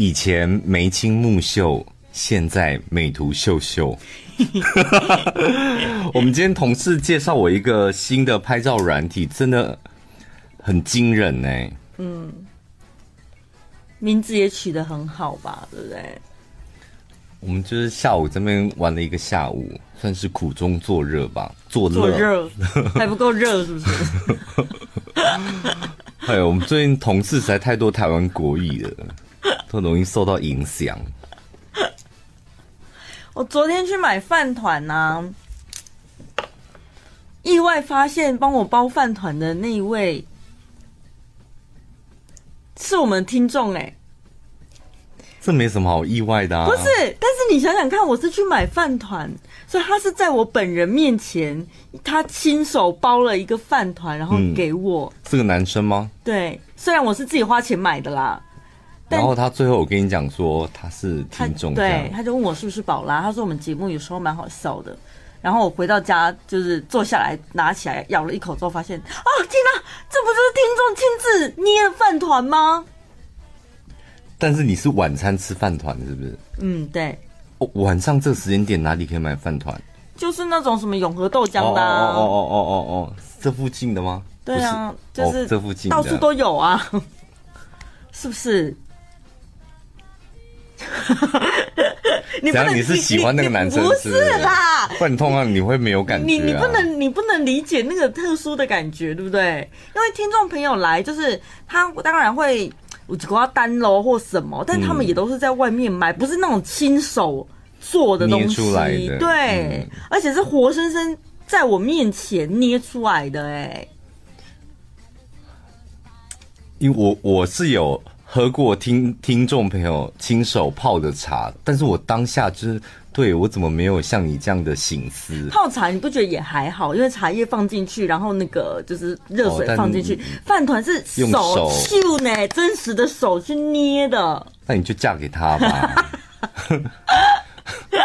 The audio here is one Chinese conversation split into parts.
以前眉清目秀，现在美图秀秀。我们今天同事介绍我一个新的拍照软体，真的很惊人呢。嗯，名字也取得很好吧，对不对？我们就是下午这边玩了一个下午，算是苦中作乐吧，作热 还不够热，是不是？哎呦，我们最近同事实在太多台湾国语了，都容易受到影响。我昨天去买饭团呐，意外发现帮我包饭团的那一位是我们听众哎。这没什么好意外的啊！不是，但是你想想看，我是去买饭团，所以他是在我本人面前，他亲手包了一个饭团，然后给我。嗯，是个男生吗？对，虽然我是自己花钱买的啦。然后他最后我跟你讲说他是听众，对，他就问我是不是宝拉，他说我们节目有时候蛮好笑的。然后我回到家就是坐下来拿起来咬了一口之后，发现啊，天哪，这不就是听众亲自捏的饭团吗？但是你是晚餐吃饭团是不是？嗯，对。哦，晚上这个时间点哪里可以买饭团？就是那种什么永和豆浆的。啊。哦哦哦哦哦哦，这附近的吗？对啊，就是、哦、这附近到处都有啊，是不是？你不能你是喜欢那个男生是不是？不是啦，不然通常你会没有感觉、啊。你你不能你不能理解那个特殊的感觉，对不对？因为听众朋友来，就是他当然会。我只要单喽或什么，但他们也都是在外面买，嗯、不是那种亲手做的东西。对、嗯，而且是活生生在我面前捏出来的，哎。因为我我是有喝过听听众朋友亲手泡的茶，但是我当下就是。对，我怎么没有像你这样的心思？泡茶你不觉得也还好？因为茶叶放进去，然后那个就是热水放进去，饭团是手秀呢，真实的手去捏的。那你就嫁给他吧。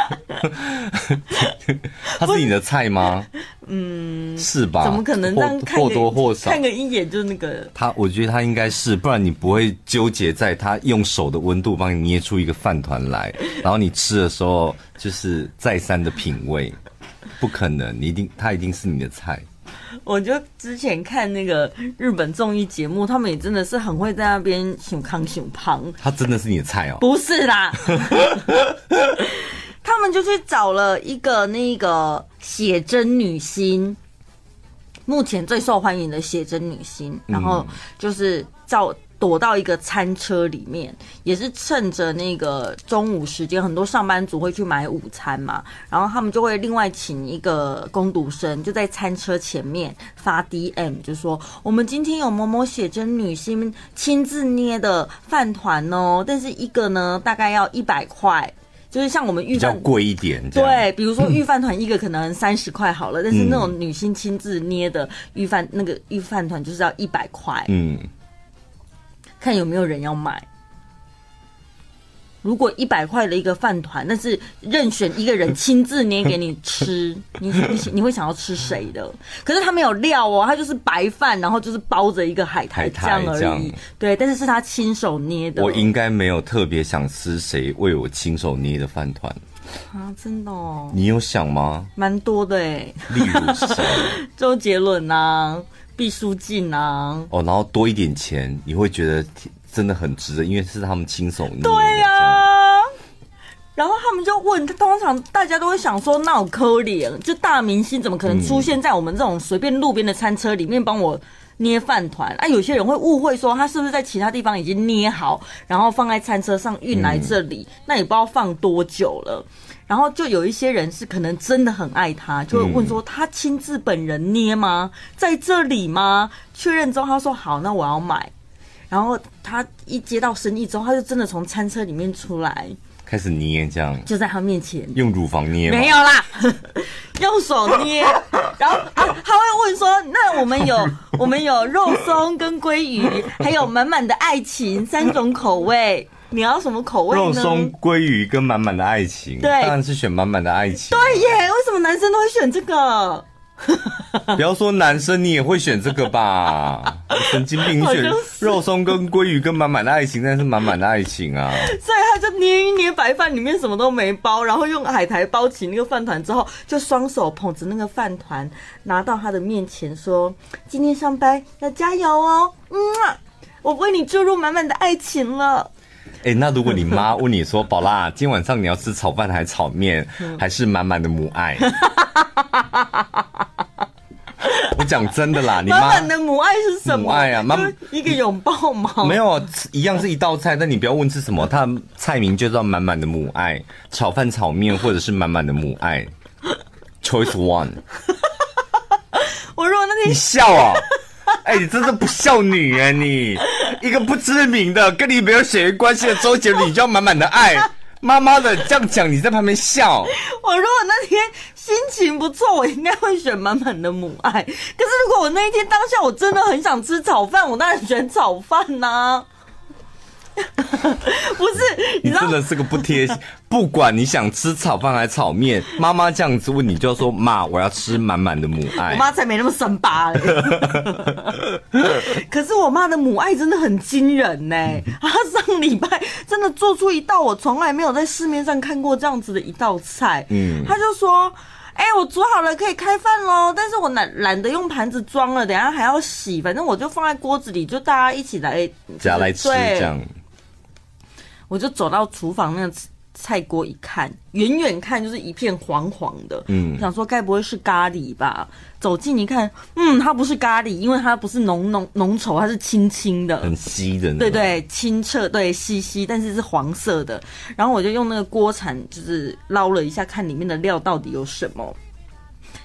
他是你的菜吗？嗯，是吧？怎么可能？或多或少看个一眼就那个。他，我觉得他应该是，不然你不会纠结在他用手的温度帮你捏出一个饭团来，然后你吃的时候就是再三的品味，不可能，你一定他一定是你的菜。我就之前看那个日本综艺节目，他们也真的是很会在那边熊康熊胖。他真的是你的菜哦？不是啦，他们就去找了一个那个写真女星，目前最受欢迎的写真女星，然后就是照。躲到一个餐车里面，也是趁着那个中午时间，很多上班族会去买午餐嘛，然后他们就会另外请一个工读生，就在餐车前面发 DM，就说我们今天有某某写真女星亲自捏的饭团哦，但是一个呢大概要一百块，就是像我们御饭比较贵一点，对，比如说御饭团一个可能 三十块好了，但是那种女星亲自捏的御饭那个御饭团就是要一百块，嗯。看有没有人要买。如果一百块的一个饭团，那是任选一个人亲自捏给你吃，你你你会想要吃谁的？可是他没有料哦，他就是白饭，然后就是包着一个海苔酱而已。对，但是是他亲手捏的。我应该没有特别想吃谁为我亲手捏的饭团啊！真的哦？你有想吗？蛮多的哎，例如谁？周杰伦啊。毕书尽啊！哦，然后多一点钱，你会觉得真的很值得，因为是他们亲手捏的。对呀、啊，然后他们就问他，通常大家都会想说，那我可怜，就大明星怎么可能出现在我们这种随便路边的餐车里面帮我捏饭团？啊，有些人会误会说，他是不是在其他地方已经捏好，然后放在餐车上运来这里？嗯、那也不知道放多久了。然后就有一些人是可能真的很爱他，就会问说他亲自本人捏吗？在这里吗？确认之后他说好，那我要买。然后他一接到生意之后，他就真的从餐车里面出来，开始捏，这样就在他面前用乳房捏，没有啦，用手捏。然后他他会问说：“那我们有 我们有肉松跟鲑鱼，还有满满的爱情三种口味。”你要什么口味呢？肉松、鲑鱼跟满满的爱情，对，当然是选满满的爱情。对耶，为什么男生都会选这个？不要说男生，你也会选这个吧？神经病选肉松跟鲑鱼跟满满的爱情，但是满满的爱情啊！所以他就捏一捏白饭，里面什么都没包，然后用海苔包起那个饭团之后，就双手捧着那个饭团拿到他的面前，说：“今天上班要加油哦，嗯，我为你注入满满的爱情了。”哎，那如果你妈问你说：“宝拉，今天晚上你要吃炒饭还是炒面，还是满满的母爱？”我讲真的啦，你妈满满的母爱是什么？母爱啊，妈一个拥抱吗？没有，一样是一道菜，但你不要问是什么，它的菜名就叫满满的母爱，炒饭、炒面，或者是满满的母爱，Choice One。我如果那天你笑啊，哎，你真的不孝女啊你！一个不知名的跟你没有血缘关系的周杰伦，你就要满满的爱。妈妈的这样讲，你在旁边笑。我如果那天心情不错，我应该会选满满的母爱。可是如果我那一天当下我真的很想吃炒饭，我当然选炒饭呐、啊。不是，你真的是个不贴心。不管你想吃炒饭还是炒面，妈妈这样子问你，就要说妈，我要吃满满的母爱。我妈才没那么神巴嘞。可是我妈的母爱真的很惊人呢。她上礼拜真的做出一道我从来没有在市面上看过这样子的一道菜。嗯，她就说：“哎、欸，我煮好了，可以开饭喽。但是我懒懒得用盘子装了，等下还要洗，反正我就放在锅子里，就大家一起来夹来吃这样。”我就走到厨房那个菜锅一看，远远看就是一片黄黄的，嗯，想说该不会是咖喱吧？走近一看，嗯，它不是咖喱，因为它不是浓浓浓稠，它是清清的，很稀的，对对，清澈，对，稀稀，但是是黄色的。然后我就用那个锅铲，就是捞了一下，看里面的料到底有什么。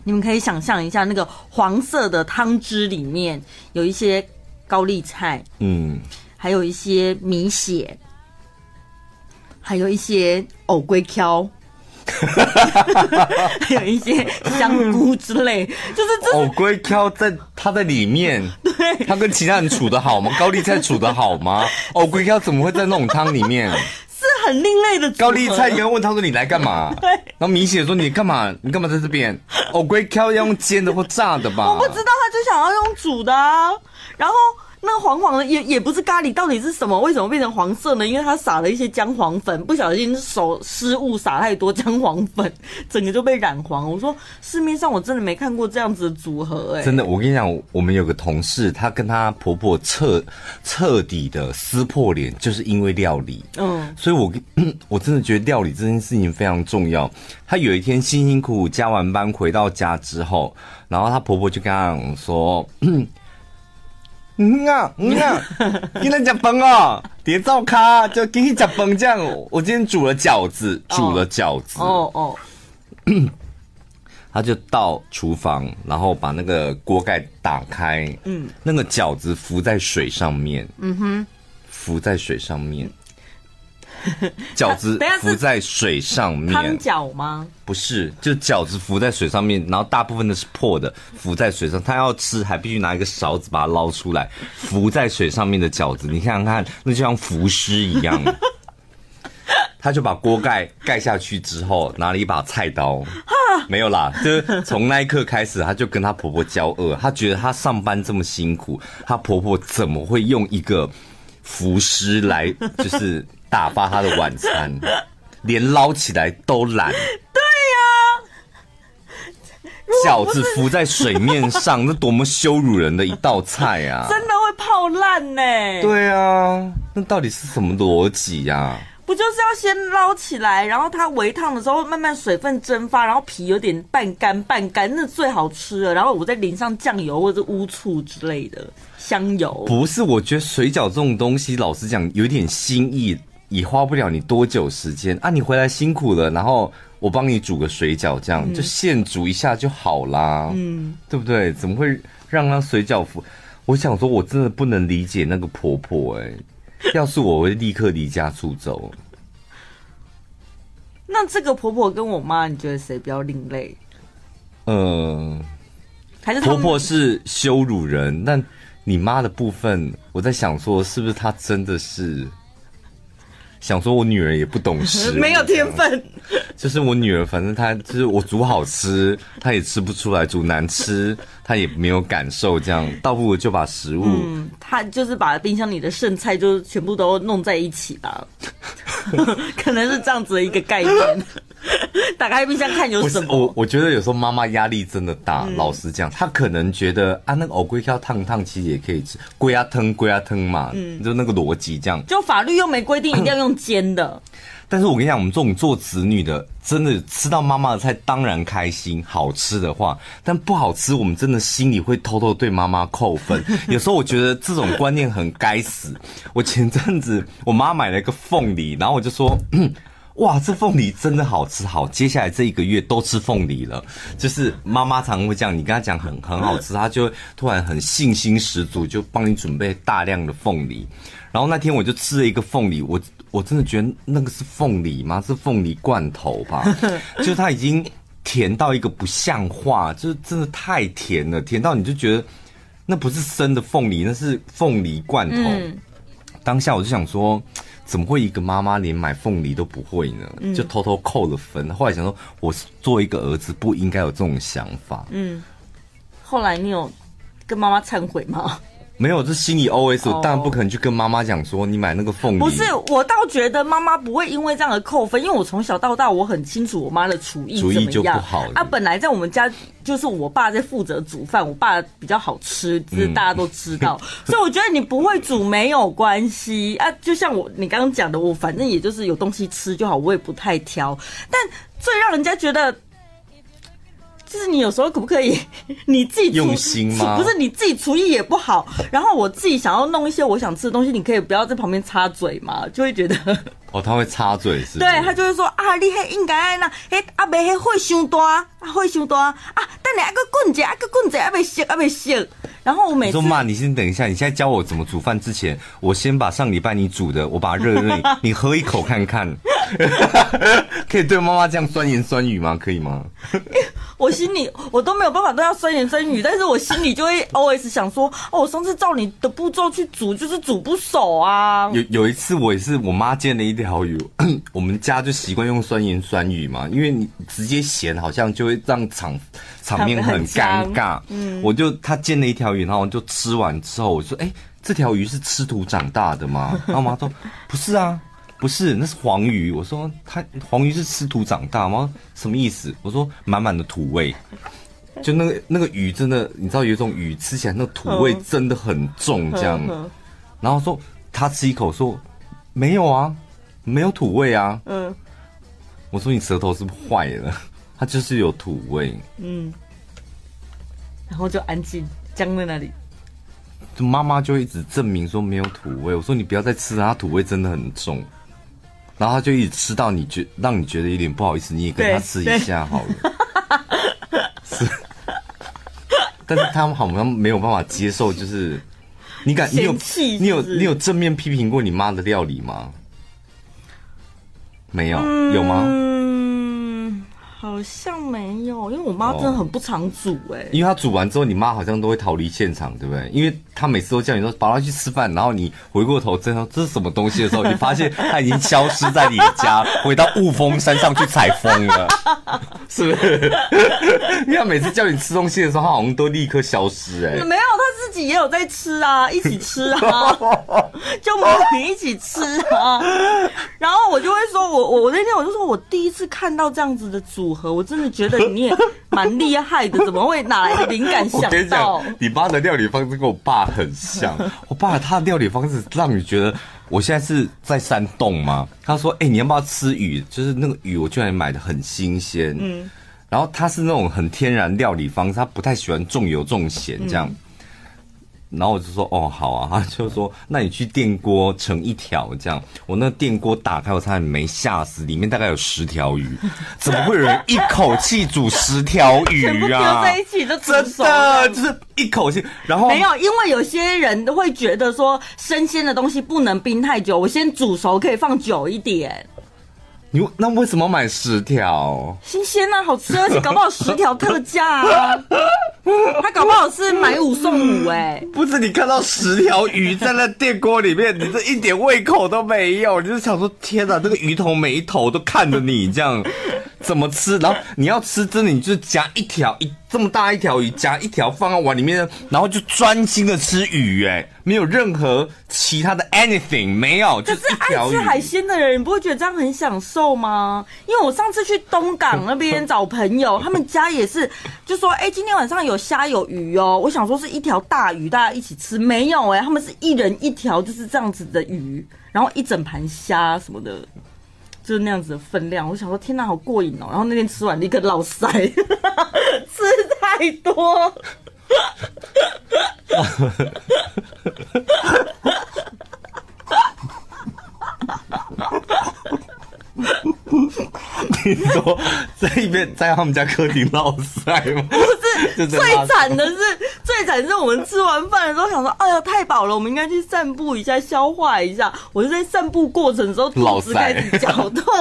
你们可以想象一下，那个黄色的汤汁里面有一些高丽菜，嗯，还有一些米血。还有一些藕龟壳，还有一些香菇之类，就是这藕龟壳在它在里面，对，它跟其他人处的好吗？高丽菜处的好吗？藕龟壳怎么会在那种汤里面？是很另类的。高丽菜应该问他说：“你来干嘛？”对，然后米血说：“你干嘛？你干嘛在这边？”藕龟壳要用煎的或炸的吧？我不知道，他就想要用煮的啊，然后。那个黄黄的也也不是咖喱，到底是什么？为什么变成黄色呢？因为它撒了一些姜黄粉，不小心手失误撒太多姜黄粉，整个就被染黄。我说市面上我真的没看过这样子的组合，哎，真的，我跟你讲，我们有个同事，她跟她婆婆彻彻底的撕破脸，就是因为料理。嗯，所以我 我真的觉得料理这件事情非常重要。她有一天辛辛苦苦加完班回到家之后，然后她婆婆就跟她讲说。嗯啊嗯啊，今天吃崩哦，别造卡，就给你吃饭这样。我今天煮了饺子，煮了饺子。哦哦，他就到厨房，然后把那个锅盖打开。嗯，那个饺子浮在水上面。嗯哼，浮在水上面。饺子 浮在水上面，汤饺吗？不是，就饺子浮在水上面，然后大部分的是破的，浮在水上。他要吃，还必须拿一个勺子把它捞出来。浮在水上面的饺子，你看看看，那就像浮尸一样。他就把锅盖盖下去之后，拿了一把菜刀，没有啦，就是从那一刻开始，他就跟他婆婆交恶。他觉得他上班这么辛苦，他婆婆怎么会用一个浮尸来，就是。打发他的晚餐，连捞起来都懒。对呀、啊，饺子浮在水面上，那多么羞辱人的一道菜啊！真的会泡烂呢。对啊，那到底是什么逻辑呀？不就是要先捞起来，然后它微烫的时候慢慢水分蒸发，然后皮有点半干半干，那最好吃了。然后我再淋上酱油或者乌醋之类的香油。不是，我觉得水饺这种东西，老实讲有点心意。也花不了你多久时间啊！你回来辛苦了，然后我帮你煮个水饺，这样、嗯、就现煮一下就好啦，嗯，对不对？怎么会让他水饺服？我想说，我真的不能理解那个婆婆哎、欸，要是我，会立刻离家出走。那这个婆婆跟我妈，你觉得谁比较另类？嗯，还是婆婆是羞辱人，但你妈的部分，我在想说，是不是她真的是？想说我女儿也不懂事，没有天分。就是我女儿，反正她就是我煮好吃，她也吃不出来；煮难吃，她也没有感受。这样倒不如就把食物，嗯，她就是把冰箱里的剩菜就全部都弄在一起吧，可能是这样子的一个概念。打开冰箱看有什么？我我觉得有时候妈妈压力真的大。嗯、老实讲，她可能觉得啊，那个藕龟壳烫烫其实也可以吃，龟啊汤龟啊汤嘛，嗯，就那个逻辑这样。就法律又没规定一定要用煎的。但是我跟你讲，我们这种做子女的，真的吃到妈妈的菜当然开心，好吃的话，但不好吃，我们真的心里会偷偷对妈妈扣分。有时候我觉得这种观念很该死。我前阵子我妈买了一个凤梨，然后我就说。哇，这凤梨真的好吃！好，接下来这一个月都吃凤梨了。就是妈妈常会这样，你跟她讲很很好吃，她就突然很信心十足，就帮你准备大量的凤梨。然后那天我就吃了一个凤梨，我我真的觉得那个是凤梨吗？是凤梨罐头吧？就它已经甜到一个不像话，就是真的太甜了，甜到你就觉得那不是生的凤梨，那是凤梨罐头。嗯、当下我就想说。怎么会一个妈妈连买凤梨都不会呢？就偷偷扣了分。嗯、后来想说，我作为一个儿子不应该有这种想法。嗯，后来你有跟妈妈忏悔吗？没有，这心里 OS，我当然不可能去跟妈妈讲说你买那个凤梨。不是，我倒觉得妈妈不会因为这样而扣分，因为我从小到大我很清楚我妈的厨艺。厨艺就不好啊，本来在我们家就是我爸在负责煮饭，我爸比较好吃，这是大家都知道。嗯、所以我觉得你不会煮没有关系啊，就像我你刚刚讲的，我反正也就是有东西吃就好，我也不太挑。但最让人家觉得。就是你有时候可不可以 你自己用心吗？不是你自己厨艺也不好，然后我自己想要弄一些我想吃的东西，你可以不要在旁边插嘴嘛？就会觉得 哦，他会插嘴是？对，他就会说啊，你还应该那嘿阿伯嘿会伤大啊，会伤大啊，等你阿个滚子阿个滚子阿未熟阿未熟。然后我每次说妈，你先等一下，你现在教我怎么煮饭之前，我先把上礼拜你煮的，我把它热热，你 喝一口看看，可以对妈妈这样酸言酸语吗？可以吗？我心里我都没有办法对他酸言酸语，但是我心里就会 always 想说，哦，我上次照你的步骤去煮，就是煮不熟啊。有有一次我也是，我妈煎了一条鱼，我们家就习惯用酸言酸语嘛，因为你直接咸好像就会让场场面很尴尬。嗯，我就她煎了一条鱼，然后我就吃完之后，我说，哎、欸，这条鱼是吃土长大的吗？然后我妈说，不是啊。不是，那是黄鱼。我说它黄鱼是吃土长大吗？什么意思？我说满满的土味，就那个那个鱼真的，你知道有一种鱼吃起来那个土味真的很重，这样。然后说他吃一口说没有啊，没有土味啊。嗯。我说你舌头是不是坏了？它就是有土味。嗯。然后就安静僵在那里。就妈妈就一直证明说没有土味。我说你不要再吃了，它土味真的很重。然后他就一直吃到你觉让你觉得有点不好意思，你也跟他吃一下好了。是，但是他们好像没有办法接受，就是你敢你有你有你有正面批评过你妈的料理吗？没有，有吗？好像没有，因为我妈真的很不常煮哎、欸。因为她煮完之后，你妈好像都会逃离现场，对不对？因为她每次都叫你说，宝宝去吃饭，然后你回过头，真的这是什么东西的时候，你发现她已经消失在你家，回到雾峰山上去采风了，是不是？因为她每次叫你吃东西的时候，她好像都立刻消失哎、欸。没有，她自己也有在吃啊，一起吃啊，就母女一起吃啊。然后我就会说，我我我那天我就说我第一次看到这样子的组合。我真的觉得你也 蛮厉害的，怎么会哪来的灵感 想到？你讲，你妈的料理方式跟我爸很像。我爸他的料理方式让你觉得，我现在是在山洞吗？他说：“哎、欸，你要不要吃鱼？就是那个鱼，我居然买的很新鲜。嗯，然后他是那种很天然料理方式，他不太喜欢重油重咸这样。嗯”然后我就说哦好啊，他就说那你去电锅盛一条这样。我那电锅打开，我差点没吓死，里面大概有十条鱼，怎么会有人一口气煮十条鱼啊？全在一起就，真的就是一口气。然后没有，因为有些人都会觉得说生鲜的东西不能冰太久，我先煮熟可以放久一点。你那为什么买十条？新鲜啊，好吃，而且搞不好十条特价啊。他搞不好是买五送五哎、欸。不是，你看到十条鱼在那电锅里面，你这一点胃口都没有，你就想说天哪，这个鱼头每一头都看着你这样。怎么吃？然后你要吃，真的你就夹一条一这么大一条鱼，夹一条放到碗里面，然后就专心的吃鱼，哎，没有任何其他的 anything，没有。可是爱吃海鲜的人，你不会觉得这样很享受吗？因为我上次去东港那边找朋友，他们家也是，就说，哎，今天晚上有虾有鱼哦。我想说是一条大鱼，大家一起吃，没有哎，他们是一人一条，就是这样子的鱼，然后一整盘虾什么的。就是那样子的分量，我想说天哪，好过瘾哦！然后那天吃完立刻落腮，吃太多。你说在一边在他们家客厅落腮吗？不是，最惨的是最惨是我们吃完饭的时候想说，哎呀太饱了，我们应该去散步一下，消化一下。我就在散步过程的时候，肚子开始绞痛，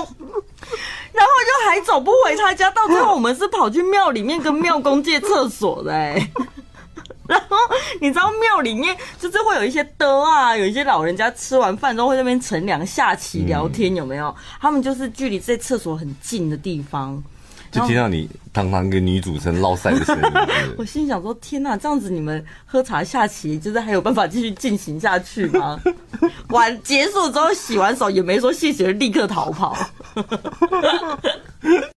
然后就还走不回他家。到最后我们是跑去庙里面跟庙公借厕所的。然后你知道庙里面就是会有一些的啊，有一些老人家吃完饭之后会在那边乘凉下棋聊天，有没有？他们就是距离这厕所很近的地方，就听到你堂堂一个女主持人唠赛的声音。我心想说：天哪，这样子你们喝茶下棋，就是还有办法继续进行下去吗？完结束之后洗完手也没说谢谢，立刻逃跑。